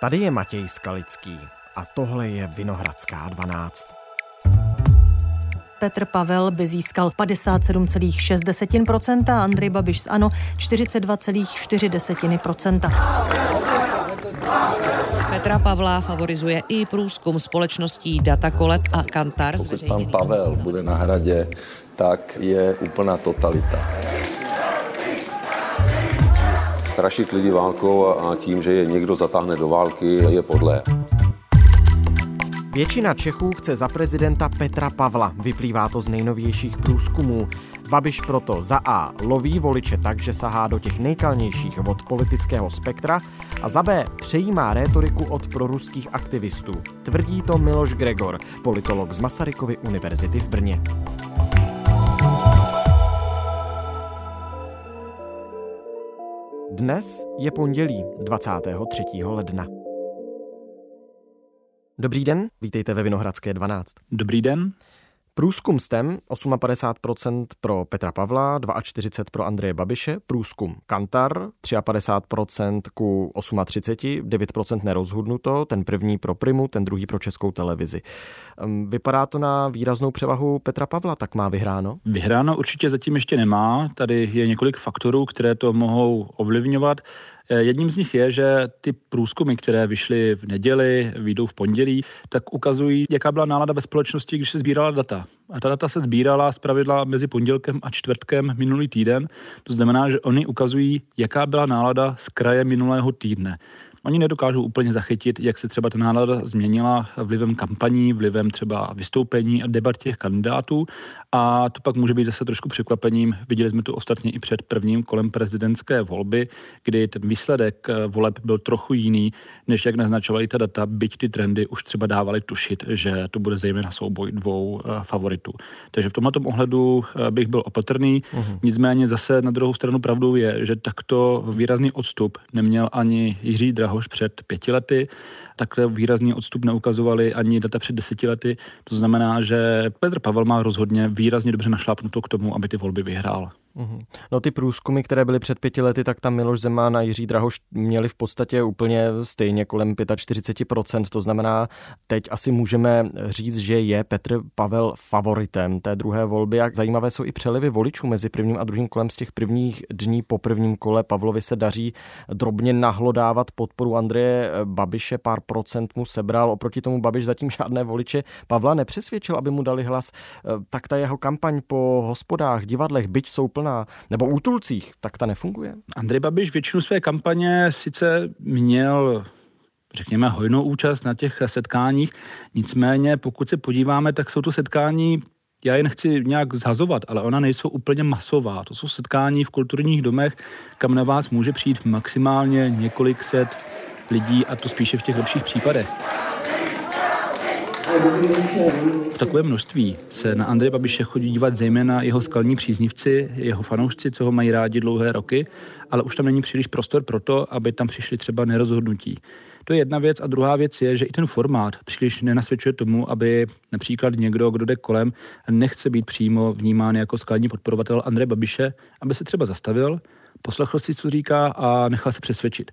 Tady je Matěj Skalický a tohle je Vinohradská 12. Petr Pavel by získal 57,6% a Andrej Babiš z ANO 42,4%. Petra Pavla favorizuje i průzkum společností Datakolet a Kantar. Pokud pan Pavel bude na hradě, tak je úplná totalita strašit lidi válkou a tím, že je někdo zatáhne do války, je podle. Většina Čechů chce za prezidenta Petra Pavla, vyplývá to z nejnovějších průzkumů. Babiš proto za A loví voliče tak, že sahá do těch nejkalnějších od politického spektra a za B přejímá rétoriku od proruských aktivistů. Tvrdí to Miloš Gregor, politolog z Masarykovy univerzity v Brně. Dnes je pondělí 23. ledna. Dobrý den, vítejte ve Vinohradské 12. Dobrý den. Průzkum STEM 58% pro Petra Pavla, 42% pro Andreje Babiše, průzkum Kantar 53% ku 38, 9% nerozhodnuto, ten první pro Primu, ten druhý pro Českou televizi. Vypadá to na výraznou převahu Petra Pavla, tak má vyhráno? Vyhráno určitě zatím ještě nemá, tady je několik faktorů, které to mohou ovlivňovat. Eh, jedním z nich je, že ty průzkumy, které vyšly v neděli, vyjdou v pondělí, tak ukazují, jaká byla nálada ve společnosti, když se sbírala data. A ta data se sbírala z pravidla mezi pondělkem a čtvrtkem minulý týden. To znamená, že oni ukazují, jaká byla nálada z kraje minulého týdne. Oni nedokážou úplně zachytit, jak se třeba ta nálada změnila vlivem kampaní, vlivem třeba vystoupení a debat těch kandidátů. A to pak může být zase trošku překvapením. Viděli jsme to ostatně i před prvním kolem prezidentské volby, kdy ten výsledek eh, voleb byl trochu jiný, než jak naznačovali ta data, byť ty trendy už třeba dávali tušit, že to bude zejména souboj dvou eh, favoritů. Takže v tomto ohledu eh, bych byl opatrný. Uh-huh. Nicméně zase na druhou stranu pravdou je, že takto výrazný odstup neměl ani Jiří Draho Drahoš před pěti lety. Takhle výrazný odstup neukazovali ani data před deseti lety. To znamená, že Petr Pavel má rozhodně výrazně dobře našlápnuto k tomu, aby ty volby vyhrál. Mhm. No ty průzkumy, které byly před pěti lety, tak tam Miloš Zeman a Jiří Drahoš měli v podstatě úplně stejně kolem 45%. To znamená, teď asi můžeme říct, že je Petr Pavel favoritem té druhé volby. Jak zajímavé jsou i přelivy voličů mezi prvním a druhým kolem z těch prvních dní po prvním kole. Pavlovi se daří drobně nahlodávat podporu Andreje Babiše, pár procent mu sebral. Oproti tomu Babiš zatím žádné voliče Pavla nepřesvědčil, aby mu dali hlas. Tak ta jeho kampaň po hospodách, divadlech, byť jsou plná plná, nebo útulcích, tak ta nefunguje? Andrej Babiš většinu své kampaně sice měl řekněme, hojnou účast na těch setkáních. Nicméně, pokud se podíváme, tak jsou to setkání, já je nechci nějak zhazovat, ale ona nejsou úplně masová. To jsou setkání v kulturních domech, kam na vás může přijít maximálně několik set lidí a to spíše v těch lepších případech. V takové množství se na Andreje Babiše chodí dívat zejména jeho skalní příznivci, jeho fanoušci, co ho mají rádi dlouhé roky, ale už tam není příliš prostor pro to, aby tam přišli třeba nerozhodnutí. To je jedna věc. A druhá věc je, že i ten formát příliš nenasvědčuje tomu, aby například někdo, kdo jde kolem, nechce být přímo vnímán jako skalní podporovatel Andreje Babiše, aby se třeba zastavil, poslechl si, co říká a nechal se přesvědčit.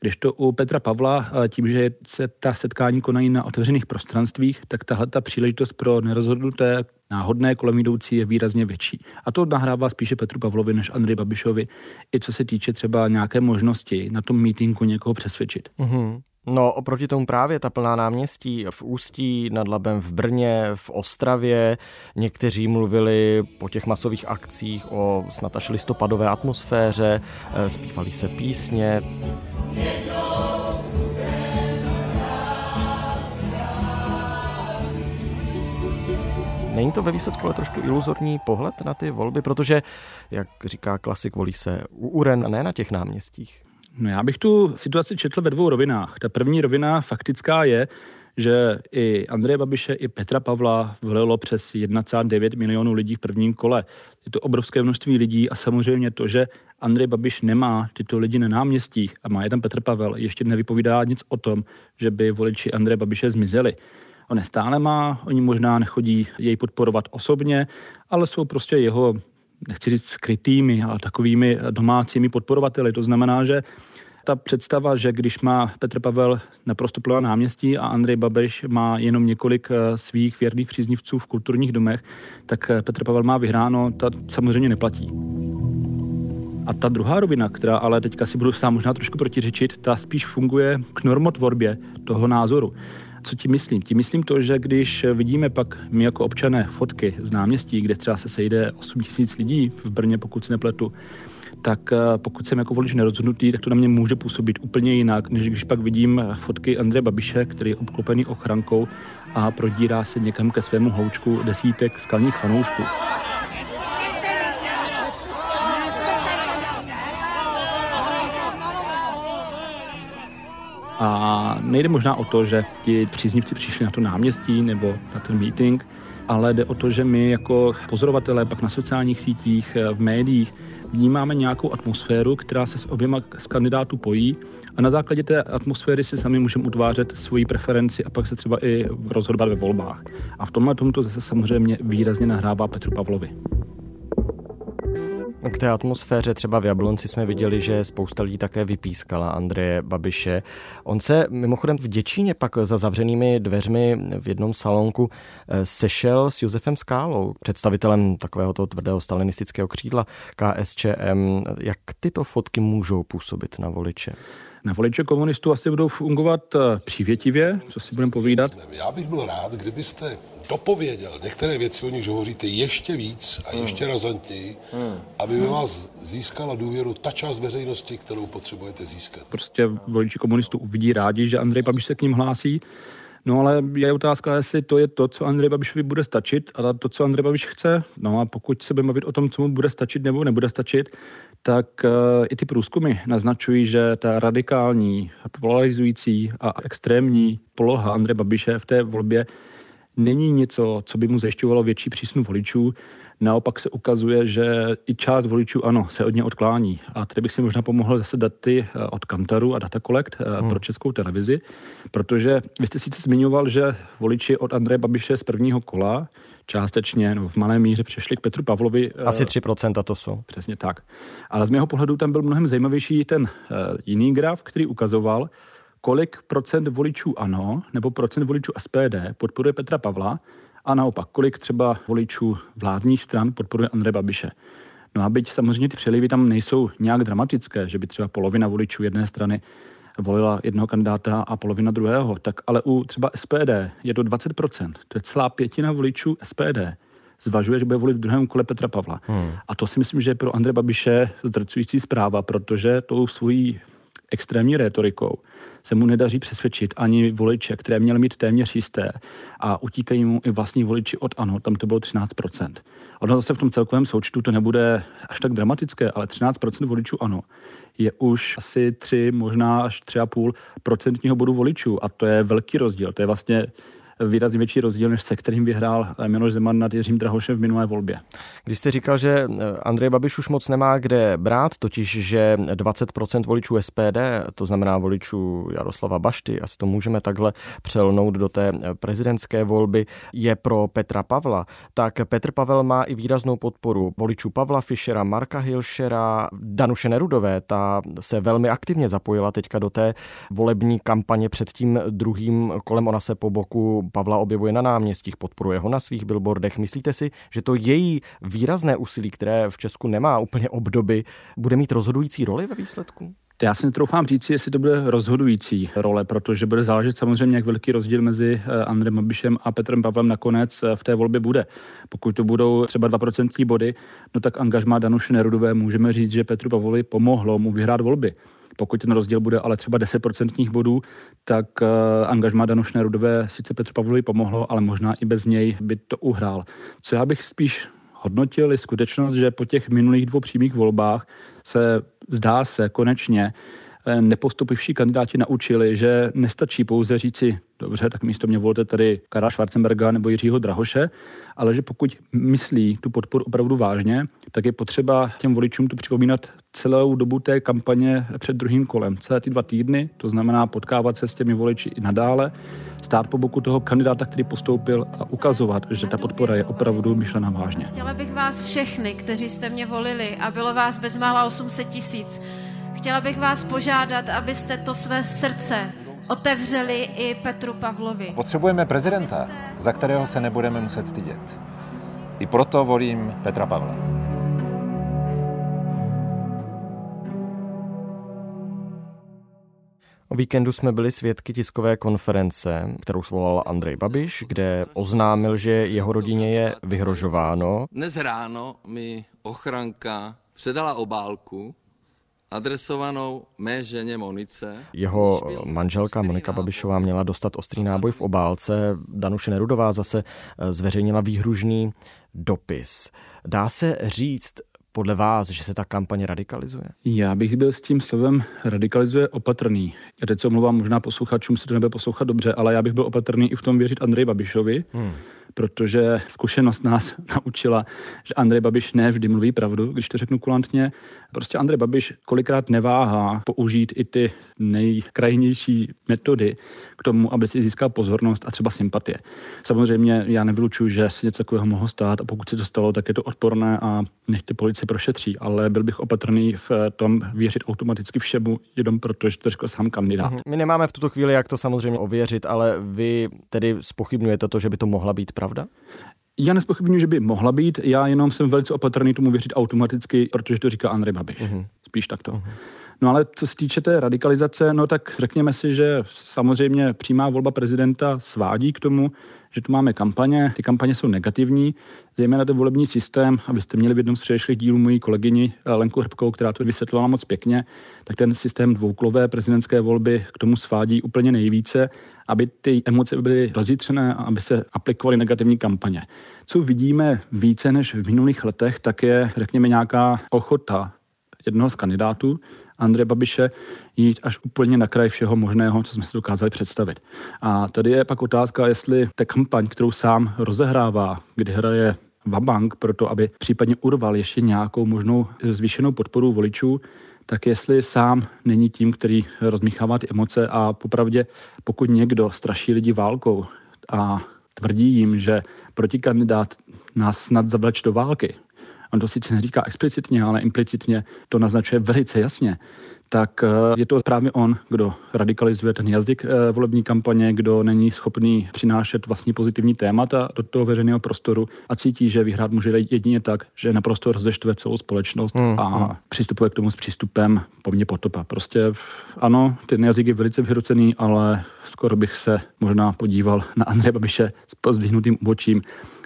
Když to u Petra Pavla, eh, tím, že se ta setkání konají na otevřených prostranstvích, tak tahle ta příležitost pro nerozhodnuté náhodné kolem jdoucí je výrazně větší. A to nahrává spíše Petru Pavlovi než Andrej Babišovi, i co se týče třeba nějaké možnosti na tom mítinku někoho přesvědčit. Mm-hmm. No, oproti tomu právě ta plná náměstí v Ústí, nad Labem v Brně, v Ostravě. Někteří mluvili po těch masových akcích o snad až listopadové atmosféře, eh, zpívali se písně. Není to ve výsledku ale trošku iluzorní pohled na ty volby, protože, jak říká klasik, volí se u uren a ne na těch náměstích? No já bych tu situaci četl ve dvou rovinách. Ta první rovina faktická je, že i Andreje Babiše, i Petra Pavla volilo přes 1,9 milionů lidí v prvním kole. Je to obrovské množství lidí a samozřejmě to, že Andrej Babiš nemá tyto lidi na náměstích a má je tam Petr Pavel, ještě nevypovídá nic o tom, že by voliči Andreje Babiše zmizeli. On je stále má, oni možná nechodí jej podporovat osobně, ale jsou prostě jeho, nechci říct skrytými, ale takovými domácími podporovateli. To znamená, že Ta představa, že když má Petr Pavel naprosto plná náměstí a Andrej Babiš má jenom několik eh, svých věrných příznivců v kulturních domech, tak eh, Petr Pavel má vyhráno, ta samozřejmě neplatí. A ta druhá rovina, která ale teďka si budu sám možná trošku protiřečit, ta spíš funguje k normotvorbě toho názoru. Co ti myslím? Tím myslím to, že když vidíme pak my jako občané fotky z náměstí, kde třeba se sejde 8 tisíc lidí v Brně, pokud si nepletu, tak eh, pokud jsem jako volič nerozhodnutý, tak to na mě může působit úplně jinak, než když pak vidím fotky Andreje Babiše, který je obklopený ochrankou a prodírá se někam ke svému houčku desítek skalních fanoušků. A nejde možná o to, že ti příznivci přišli na to náměstí nebo na ten meeting, ale jde o to, že my jako pozorovatelé pak na sociálních sítích, v médiích vnímáme nějakou atmosféru, která se s oběma z kandidátů pojí a na základě té atmosféry si sami můžeme utvářet svoji preferenci a pak se třeba i rozhodovat ve volbách. A v tomhle tomto zase samozřejmě výrazně nahrává Petru Pavlovi. K té atmosféře třeba v Jablonci jsme viděli, že spousta lidí také vypískala Andreje Babiše. On se mimochodem v Děčíně pak za zavřenými dveřmi v jednom salonku eh, sešel s Josefem Skálou, představitelem takového toho tvrdého stalinistického křídla KSČM. Jak tyto fotky můžou působit na voliče? Na voliče komunistů asi budou fungovat eh, přívětivě, co si budeme povídat. Já bych byl rád, kdybyste dopověděl některé věci, o nich hovoříte ještě víc a hmm. ještě razantněji, hmm. aby ve vás získala důvěru ta část veřejnosti, kterou potřebujete získat. Prostě voliči komunistů uvidí rádi, že Andrej Babiš se k ním hlásí, No ale je otázka, jestli to je to, co Andrej Babišovi bude stačit a to, co Andrej Babiš chce. No a pokud se budeme bavit o tom, co mu bude stačit nebo nebude stačit, tak uh, i ty průzkumy naznačují, že ta radikální, polarizující a extrémní poloha Andreje Babiše v té volbě není něco, co by mu zajišťovalo větší přísnu voličů. Naopak se ukazuje, že i část voličů ano, se od ně odklání. A tady bych si možná pomohl zase daty eh, od Kantaru a Data Collect eh, hmm. pro českou televizi, protože vy jste sice zmiňoval, že voliči od Andreje Babiše z prvního kola částečně nebo v malé míře přešli k Petru Pavlovi. Eh, Asi 3% to jsou. Přesně tak. Ale z mého pohledu tam byl mnohem zajímavější ten jiný graf, který ukazoval, kolik procent voličů ANO nebo procent voličů SPD podporuje Petra Pavla a naopak, kolik třeba voličů vládních stran podporuje Andreje Babiše. No a byť samozřejmě ty přelivy tam nejsou nějak dramatické, že by třeba polovina voličů jedné strany volila jednoho kandidáta a polovina druhého, tak ale u třeba SPD je to 20%, to je celá pětina voličů SPD zvažuje, že bude volit v druhém kole Petra Pavla. Hmm. A to si myslím, že je pro Andreje Babiše zdrcující zpráva, protože tou svojí extrémní rétorikou se mu nedaří přesvědčit ani voliče, které měly mít téměř jisté a utíkají mu i vlastní voliči od ANO, tam to bylo 13%. Ono zase v tom celkovém součtu to nebude až tak dramatické, ale 13% voličů ANO je už asi 3, možná až 3,5 procentního bodu voličů a to je velký rozdíl. To je vlastně výrazně větší rozdíl, než se kterým vyhrál Miloš Zeman nad Jiřím Drahošem v minulé volbě. Když jste říkal, že Andrej Babiš už moc nemá kde brát, totiž, že 20% voličů SPD, to znamená voličů Jaroslava Bašty, asi to můžeme takhle přelnout do té prezidentské volby, je pro Petra Pavla, tak Petr Pavel má i výraznou podporu voličů Pavla Fischera, Marka Hilšera, Danuše Nerudové, ta se velmi aktivně zapojila teďka do té volební kampaně před tím druhým kolem, ona se po boku Pavla objevuje na náměstích, podporuje ho na svých billboardech. Myslíte si, že to její výrazné úsilí, které v Česku nemá úplně obdoby, bude mít rozhodující roli ve výsledku? Já si netroufám říct, jestli to bude rozhodující role, protože bude záležet samozřejmě, jak velký rozdíl mezi eh, Andrem Babišem a Petrem Pavlem nakonec eh, v té volbě bude. Pokud to budou třeba 2% body, no tak angažmá Danuše Nerudové můžeme říct, že Petru Pavlovi pomohlo mu vyhrát volby. Pokud ten rozdíl bude ale třeba 10% bodů, tak uh, angažma Danuš Nerudové sice Petru Pavlovi pomohlo, ale možná i bez něj by to uhrál. Co já bych spíš hodnotil je skutečnost, že po těch minulých dvou přímých volbách se zdá se konečně, nepostupivší kandidáti naučili, že nestačí pouze říci, dobře, tak místo mě volte tady Karla Schwarzenberga nebo Jiřího Drahoše, ale že pokud myslí tu podporu opravdu vážně, tak je potřeba těm voličům tu připomínat celou dobu té kampaně před druhým kolem, celé ty dva týdny, to znamená potkávat se s těmi voliči i nadále, stát po boku toho kandidáta, který postoupil a ukazovat, že ta podpora je opravdu myšlená vážně. Chtěla bych vás všechny, kteří jste mě volili a bylo vás bezmála 800 tisíc, chtěla bych vás požádat, abyste to své srdce otevřeli i Petru Pavlovi. Potřebujeme prezidenta, za kterého se nebudeme muset stydět. I proto volím Petra Pavla. O víkendu jsme byli svědky tiskové konference, kterou svolal Andrej Babiš, kde oznámil, že jeho rodině je vyhrožováno. Dnes ráno mi ochranka předala obálku, adresovanou mé ženě Monice. Jeho manželka Monika Babišová měla dostat ostrý náboj v obálce. Danuše Nerudová zase eh, zveřejnila výhružný dopis. Dá se říct, podle vás, že se ta kampaně radikalizuje? Já bych byl s tím slovem radikalizuje opatrný. Já teď se omlouvám možná posluchačům, se to nebude poslouchat dobře, ale já bych byl opatrný i v tom věřit Andrej Babišovi. Hmm protože zkušenost nás naučila, že Andrej Babiš ne vždy mluví pravdu, když to řeknu kulantně. Prostě Andrej Babiš kolikrát neváhá použít i ty nejkrajnější metody k tomu, aby si získal pozornost a třeba sympatie. Samozřejmě já nevylučuju, že se něco takového mohlo stát a pokud se to stalo, tak je to odporné a nech ty policie prošetří, ale byl bych opatrný v tom věřit automaticky všemu, jenom proto, že to řekl sám kandidát. Mhm. My nemáme v tuto chvíli, jak to samozřejmě ověřit, ale vy tedy spochybňujete to, že by to mohla být pravda? Já nespochybnuju, že by mohla být, já jenom jsem velice opatrný tomu věřit automaticky, protože to říká Andrej Babiš. Uh-huh. Spíš takto. Uh-huh. No ale co se týče té radikalizace, no tak řekněme si, že samozřejmě přímá volba prezidenta svádí k tomu, že tu máme kampaně, ty kampaně jsou negativní, zejména ten volební systém, abyste měli v jednom z předešlých dílů mojí kolegyni eh, Lenku Hrbkou, která to vysvětlila moc pěkně, tak ten systém dvouklové prezidentské volby k tomu svádí úplně nejvíce, aby ty emoce byly rozjitřené a aby se aplikovaly negativní kampaně. Co vidíme více než v minulých letech, tak je, řekněme, nějaká ochota jednoho z kandidátů, Andreje Babiše jít až úplně na kraj všeho možného, co jsme si dokázali představit. A tady je pak otázka, jestli ta kampaň, kterou sám rozehrává, kdy hraje Vabank pro to, aby případně urval ještě nějakou možnou zvýšenou podporu voličů, tak jestli sám není tím, který rozmíchává ty emoce a popravdě, pokud někdo straší lidi válkou a tvrdí jim, že protikandidát nás snad zavleč do války, on to sice neříká explicitně, ale implicitně to naznačuje velice jasně, tak eh, je to právě on, kdo radikalizuje ten jazyk eh, volební kampaně, kdo není schopný přinášet vlastní pozitivní témata do toho veřejného prostoru a cítí, že vyhrát může jedině tak, že naprosto rozeštve celou společnost hmm, a hmm. přistupuje k tomu s přístupem po mně potopa. Prostě ano, ten jazyk je velice vyhrocený, ale skoro bych se možná podíval na Andreje Babiše s pozdvihnutým obočím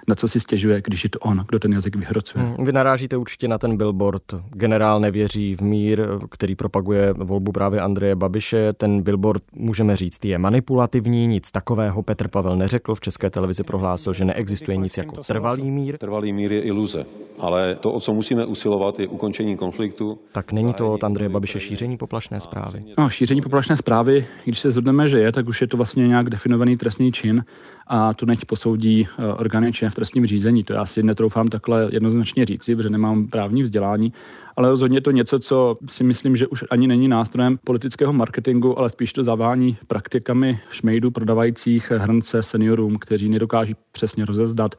na co si stěžuje, když je to on, kdo ten jazyk vyhrocuje. Hmm, vy narážíte určitě na ten billboard. Generál nevěří v mír, který propaguje volbu právě Andreje Babiše. Ten billboard, můžeme říct, je manipulativní, nic takového Petr Pavel neřekl. V české televizi prohlásil, že neexistuje nic jako trvalý mír. Trvalý mír je iluze, ale to, o co musíme usilovat, je ukončení konfliktu. Tak není to od Andreje Babiše šíření poplašné zprávy? No, šíření poplašné zprávy, když se zhodneme, že je, tak už je to vlastně nějak definovaný trestný čin a to nech posoudí eh, orgány činné v trestním řízení. To já si netroufám takhle jednoznačně říci, protože nemám právní vzdělání, ale rozhodně to něco, co si myslím, že už ani není nástrojem politického marketingu, ale spíš to zavání praktikami šmejdů prodavajících hrnce seniorům, kteří nedokáží přesně rozezdat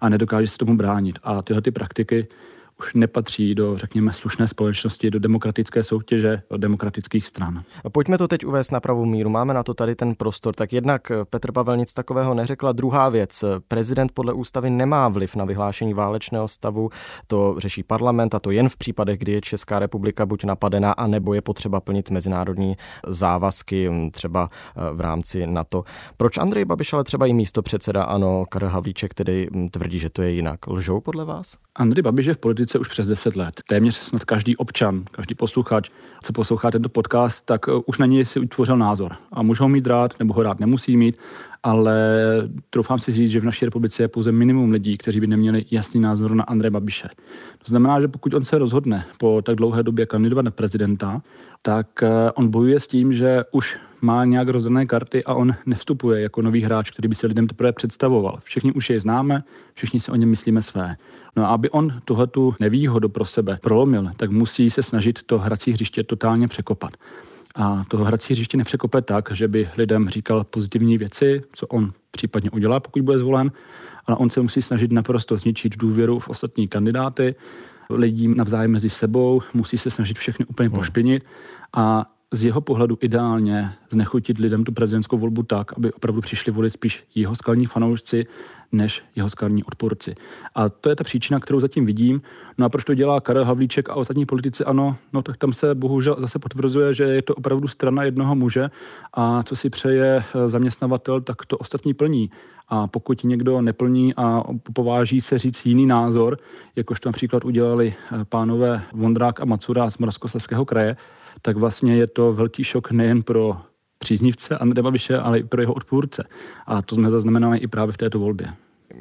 a nedokáží se tomu bránit. A tyhle ty praktiky už nepatří do, řekněme, slušné společnosti, do demokratické soutěže, do demokratických stran. Pojďme to teď uvést na pravou míru. Máme na to tady ten prostor. Tak jednak Petr Pavel nic takového neřekla. Druhá věc, prezident podle ústavy nemá vliv na vyhlášení válečného stavu. To řeší parlament a to jen v případech, kdy je Česká republika buď napadená, anebo je potřeba plnit mezinárodní závazky, třeba eh, v rámci NATO. Proč Andrej Babiš, ale třeba i místo předseda ANO Karel Havlíček, který hm, tvrdí, že to je jinak? Lžou podle vás? Andrej Babiš je v politice politice už přes 10 let. Téměř snad každý občan, každý posluchač, co poslouchá tento podcast, tak uh, už na něj si utvořil názor. A může ho mít rád, nebo ho rád nemusí mít, ale troufám si říct, že v naší republice je pouze minimum lidí, kteří by neměli jasný názor na Andreje Babiše. To znamená, že pokud on se rozhodne po tak dlouhé době kandidovat na prezidenta, tak uh, on bojuje s tím, že už má nějak rozhodné karty a on nevstupuje jako nový hráč, který by se lidem teprve představoval. Všichni už je známe, všichni si o něm myslíme své. No a aby on tuhletu nevýhodu pro sebe prolomil, tak musí se snažit to hrací hřiště totálně překopat. A to hrací hřiště nepřekope tak, že by lidem říkal pozitivní věci, co on případně udělá, pokud bude zvolen, ale on se musí snažit naprosto zničit důvěru v ostatní kandidáty lidí navzájem mezi sebou, musí se snažit všechny úplně hmm. pošpinit a z jeho pohledu ideálně znechutit lidem tu prezidentskou volbu tak, aby opravdu přišli volit spíš jeho skalní fanoušci, než jeho skalní odporci. A to je ta příčina, kterou zatím vidím. No a proč to dělá Karel Havlíček a ostatní politici? Ano, no tak tam se bohužel zase potvrzuje, že je to opravdu strana jednoho muže a co si přeje eh, zaměstnavatel, tak to ostatní plní. A pokud někdo neplní a pováží se říct jiný názor, jakož to například udělali eh, pánové Vondrák a Macura z Moravskoslezského kraje, tak vlastně je to velký šok nejen pro příznivce Andreje Babiše, ale i pro jeho odpůrce. A to jsme zaznamenali i právě v této volbě.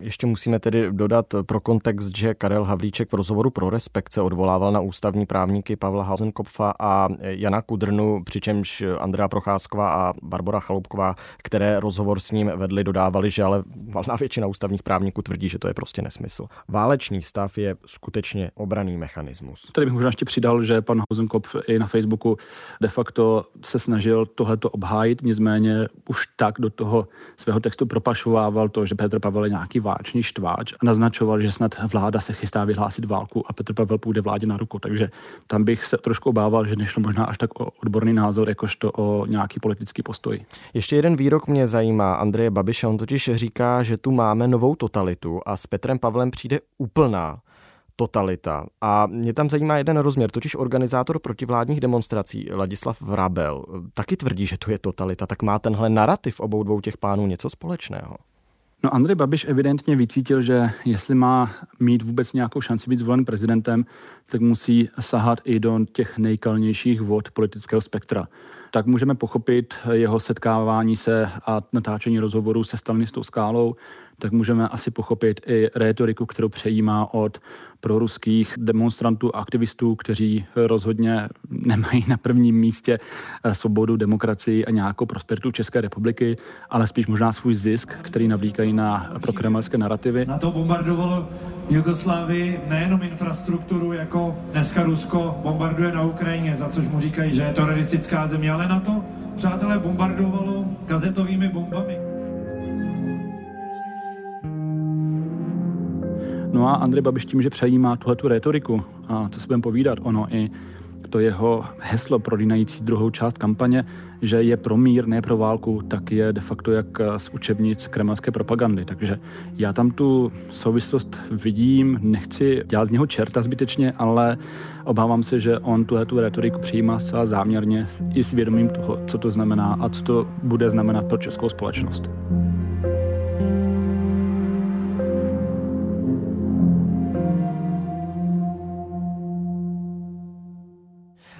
Ještě musíme tedy dodat pro kontext, že Karel Havlíček v rozhovoru pro Respekt se odvolával na ústavní právníky Pavla Hazenkopfa a Jana Kudrnu, přičemž Andrea Procházková a Barbara Chaloupková, které rozhovor s ním vedli, dodávali, že ale valná většina ústavních právníků tvrdí, že to je prostě nesmysl. Válečný stav je skutečně obraný mechanismus. Tady bych možná ještě přidal, že pan Hazenkopf i na Facebooku de facto se snažil tohleto obhájit, nicméně už tak do toho svého textu propašovával to, že Petr Pavel je nějaký váčný štváč a naznačoval, že snad vláda se chystá vyhlásit válku a Petr Pavel půjde vládě na ruku. Takže tam bych se trošku obával, že nešlo možná až tak o odborný názor, jakožto o nějaký politický postoj. Ještě jeden výrok mě zajímá. Andreje Babiše, on totiž říká, že tu máme novou totalitu a s Petrem Pavlem přijde úplná totalita. A mě tam zajímá jeden rozměr, totiž organizátor protivládních demonstrací Ladislav Vrabel taky tvrdí, že tu je totalita. Tak má tenhle narrativ obou dvou těch pánů něco společného? No Andrej Babiš evidentně vycítil, že jestli má mít vůbec nějakou šanci být zvolen prezidentem, tak musí sahat i do těch nejkalnějších vod politického spektra. Tak můžeme pochopit jeho setkávání se a natáčení rozhovorů se stalinistou skálou, tak můžeme asi pochopit i rétoriku, kterou přejímá od proruských demonstrantů a aktivistů, kteří rozhodně nemají na prvním místě eh, svobodu, demokracii a nějakou prosperitu České republiky, ale spíš možná svůj zisk, který navlíkají na prokremelské narrativy. Na to bombardovalo Jugoslávii nejenom infrastrukturu, jako dneska Rusko bombarduje na Ukrajině, za což mu říkají, že je teroristická země, ale na to, přátelé, bombardovalo kazetovými bombami. No a Andrej Babiš tím, že přejímá tuhle tu retoriku, a co se budeme povídat, ono i to jeho heslo prolínající druhou část kampaně, že je pro mír, ne pro válku, tak je de facto jak z učebnic kremelské propagandy. Takže já tam tu souvislost vidím, nechci dělat z něho čerta zbytečně, ale obávám se, že on tuhle tu retoriku přijímá zcela záměrně i s vědomím toho, co to znamená a co to bude znamenat pro českou společnost.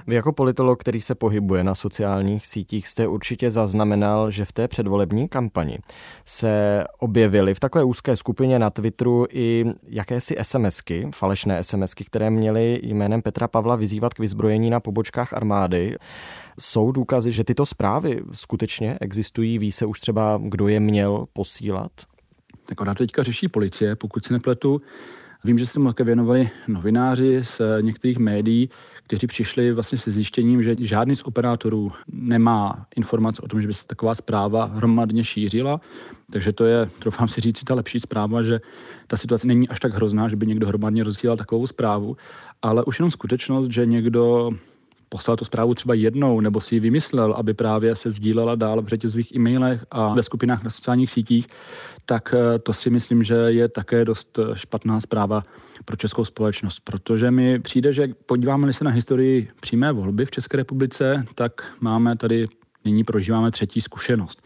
Vy jako politolog, který se pohybuje na sociálních sítích, jste určitě zaznamenal, že v té předvolební kampani se objevily v takové úzké skupině na Twitteru i jakési SMSky, falešné SMSky, které měly jménem Petra Pavla vyzývat k vyzbrojení na pobočkách armády. Jsou důkazy, že tyto zprávy skutečně existují? Ví se už třeba, kdo je měl posílat? Tak ona teďka řeší policie, pokud se nepletu. Vím, že se mu také věnovali novináři z některých médií, kteří přišli vlastně se zjištěním, že žádný z operátorů nemá informace o tom, že by se taková zpráva hromadně šířila. Takže to je, troufám si říct, ta lepší zpráva, že ta situace není až tak hrozná, že by někdo hromadně rozsílal takovou zprávu, ale už jenom skutečnost, že někdo poslal tu zprávu třeba jednou, nebo si ji vymyslel, aby právě se sdílela dál v řetězových e-mailech a ve skupinách na sociálních sítích, tak eh, to si myslím, že je také dost eh, špatná zpráva pro českou společnost, protože mi přijde, že podíváme-li se na historii přímé volby v České republice, tak máme tady, nyní prožíváme třetí zkušenost.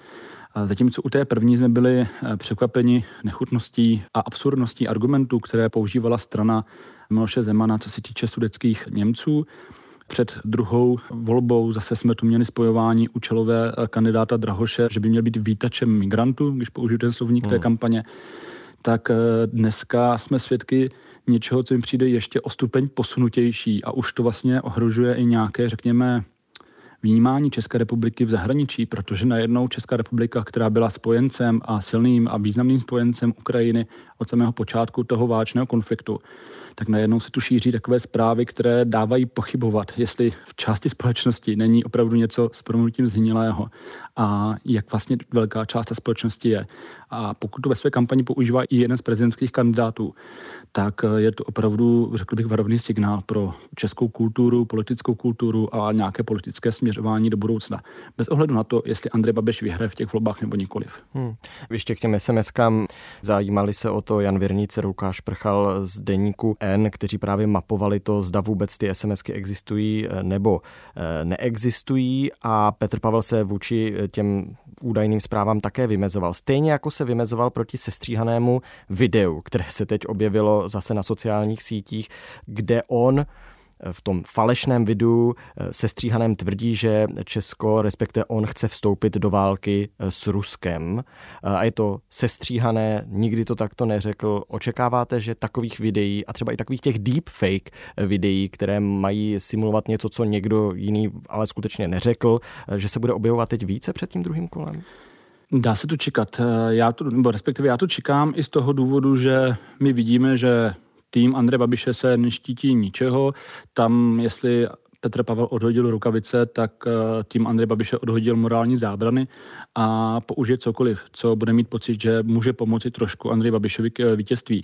Zatímco u té první jsme byli eh, překvapeni nechutností a absurdností argumentů, které používala strana Miloše Zemana, co se týče sudeckých Němců, před druhou volbou zase jsme tu měli spojování účelové eh, kandidáta Drahoše, že by měl být výtačem migrantů, když použiju ten slovník hmm. té kampaně. Tak eh, dneska jsme svědky něčeho, co jim přijde ještě o stupeň posunutější a už to vlastně ohrožuje i nějaké, řekněme, vnímání České republiky v zahraničí, protože najednou Česká republika, která byla spojencem a silným a významným spojencem Ukrajiny od samého počátku toho váčného konfliktu, tak najednou se tu šíří takové zprávy, které dávají pochybovat, jestli v části společnosti není opravdu něco s promluvím zhnilého a jak vlastně velká část té společnosti je. A pokud to ve své kampani používá i jeden z prezidentských kandidátů, tak je to opravdu, řekl bych, varovný signál pro českou kulturu, politickou kulturu a nějaké politické směřování do budoucna. Bez ohledu na to, jestli Andrej Babiš vyhraje v těch volbách nebo nikoliv. Hmm. Ještě k těm SMS-kám zajímali se o to Jan Věrnice, Lukáš Prchal z deníku N, kteří právě mapovali to, zda vůbec ty SMSky existují eh, nebo eh, neexistují a Petr Pavel se vůči eh, těm údajným zprávám také vymezoval. Stejně jako se vymezoval proti sestříhanému videu, které se teď objevilo zase na sociálních sítích, kde on v tom falešném videu eh, se stříhaném tvrdí, že Česko, respektive on chce vstoupit do války eh, s Ruskem eh, a je to sestříhané, nikdy to takto neřekl. Očekáváte, že takových videí a třeba i takových těch deepfake videí, které mají simulovat něco, co někdo jiný ale skutečně neřekl, že se bude objevovat teď více před tím druhým kolem? Dá se to čekat. Já to, nebo respektive já to čekám i z toho důvodu, že my vidíme, že tým Andreje Babiše se neštítí ničeho. Tam, jestli Petr Pavel odhodil rukavice, tak eh, tým Andrej Babiše odhodil morální zábrany a použije cokoliv, co bude mít pocit, že může pomoci trošku Andrej Babišovi k eh, vítězství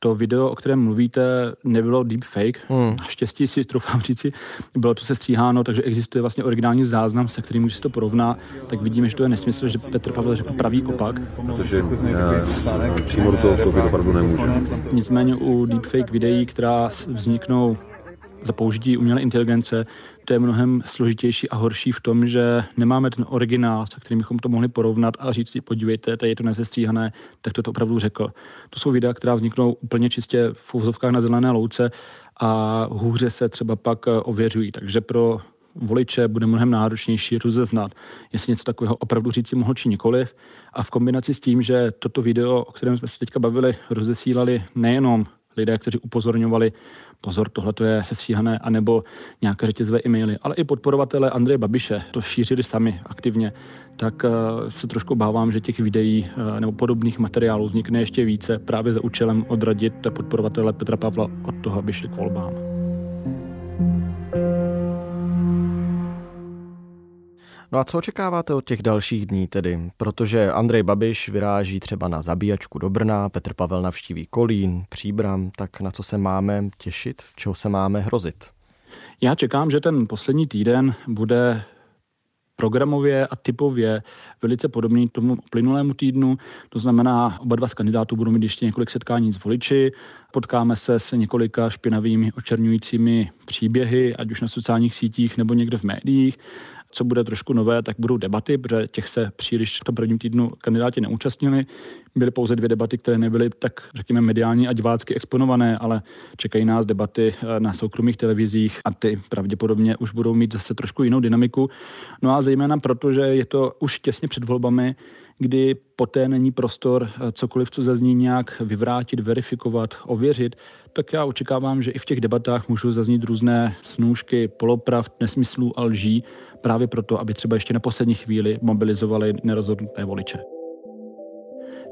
to video, o kterém mluvíte, nebylo deepfake. Hmm. Naštěstí si troufám říci, bylo to se stříháno, takže existuje vlastně originální záznam, se kterým, když se to porovná, tak vidíme, že to je nesmysl, že Petr Pavel řekl pravý opak. Protože uh, přímo do toho vstoupit opravdu nemůže. Nicméně u deepfake videí, která vzniknou za použití umělé inteligence, to je mnohem složitější a horší v tom, že nemáme ten originál, se kterým bychom to mohli porovnat a říct si, podívejte, tady je to nezestříhané, tak to to opravdu řekl. To jsou videa, která vzniknou úplně čistě v úzovkách na zelené louce a hůře se třeba pak eh, ověřují. Takže pro voliče bude mnohem náročnější rozeznat, jestli něco takového opravdu říci mohl či nikoliv. A v kombinaci s tím, že toto video, o kterém jsme se teďka bavili, rozesílali nejenom lidé, kteří upozorňovali, pozor, tohle je sestříhané, anebo nějaké řetězové e-maily, ale i podporovatele Andreje Babiše to šířili sami aktivně, tak eh, se trošku bávám, že těch videí eh, nebo podobných materiálů vznikne ještě více právě za účelem odradit podporovatele Petra Pavla od toho, aby šli k volbám. No a co očekáváte od těch dalších dní tedy? Protože Andrej Babiš vyráží třeba na zabíjačku do Brna, Petr Pavel navštíví Kolín, Příbram, tak na co se máme těšit, čeho se máme hrozit? Já čekám, že ten poslední týden bude programově a typově velice podobný tomu plynulému týdnu. To znamená, oba dva z kandidátů budou mít ještě několik setkání s voliči, potkáme se s několika špinavými očerňujícími příběhy, ať už na sociálních sítích nebo někde v médiích. Co bude trošku nové, tak budou debaty, protože těch se příliš v tom prvním týdnu kandidáti neúčastnili. Byly pouze dvě debaty, které nebyly tak, řekněme, mediální a divácky exponované, ale čekají nás debaty eh, na soukromých televizích a ty pravděpodobně už budou mít zase trošku jinou dynamiku. No a zejména proto, že je to už těsně před volbami, kdy poté není prostor eh, cokoliv, co zazní nějak vyvrátit, verifikovat, ověřit, tak já očekávám, že i v těch debatách můžou zaznít různé snůžky, polopravd, nesmyslů a lží, právě proto, aby třeba ještě na poslední chvíli mobilizovali nerozhodnuté voliče.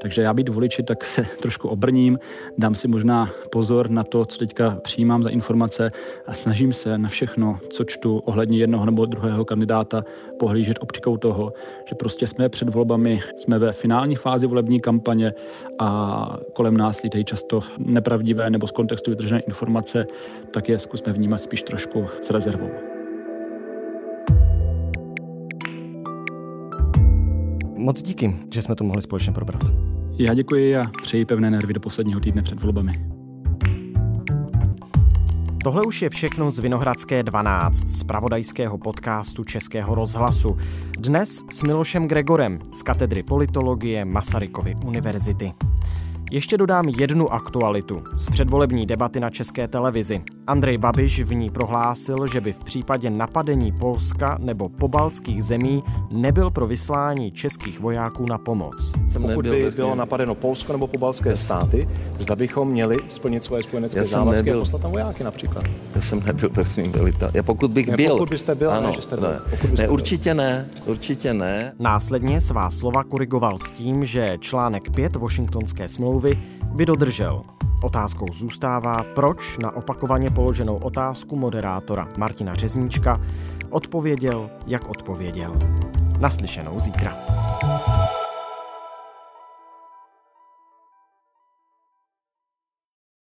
Takže já být voliči, tak se trošku obrním, dám si možná pozor na to, co teďka přijímám za informace a snažím se na všechno, co čtu ohledně jednoho nebo druhého kandidáta, pohlížet optikou toho, že prostě jsme před volbami, jsme ve finální fázi volební kampaně a kolem nás lítají často nepravdivé nebo z kontextu vytržené informace, tak je zkusme vnímat spíš trošku s rezervou. Moc díky, že jsme to mohli společně probrat. Já děkuji a přeji pevné nervy do posledního týdne před volbami. Tohle už je všechno z Vinohradské 12, z pravodajského podcastu Českého rozhlasu. Dnes s Milošem Gregorem z katedry politologie Masarykovy univerzity. Ještě dodám jednu aktualitu z předvolební debaty na české televizi. Andrej Babiš v ní prohlásil, že by v případě napadení Polska nebo pobaltských zemí nebyl pro vyslání českých vojáků na pomoc. Pokud by bylo napadeno Polsko nebo pobaltské státy, zda bychom měli splnit svoje spojenecké závazky nebyl, a poslat tam vojáky například. Já jsem nebyl vrchní velitel. Já pokud bych ne, byl. Pokud byste byl, ano, ne, že jste byl. Ne, pokud byste ne určitě byl. ne, určitě ne. Následně svá slova korigoval s tím, že článek 5 Washingtonské smlouvy by dodržel. Otázkou zůstává, proč na opakovaně položenou otázku moderátora Martina Řezníčka odpověděl, jak odpověděl. Naslyšenou zítra.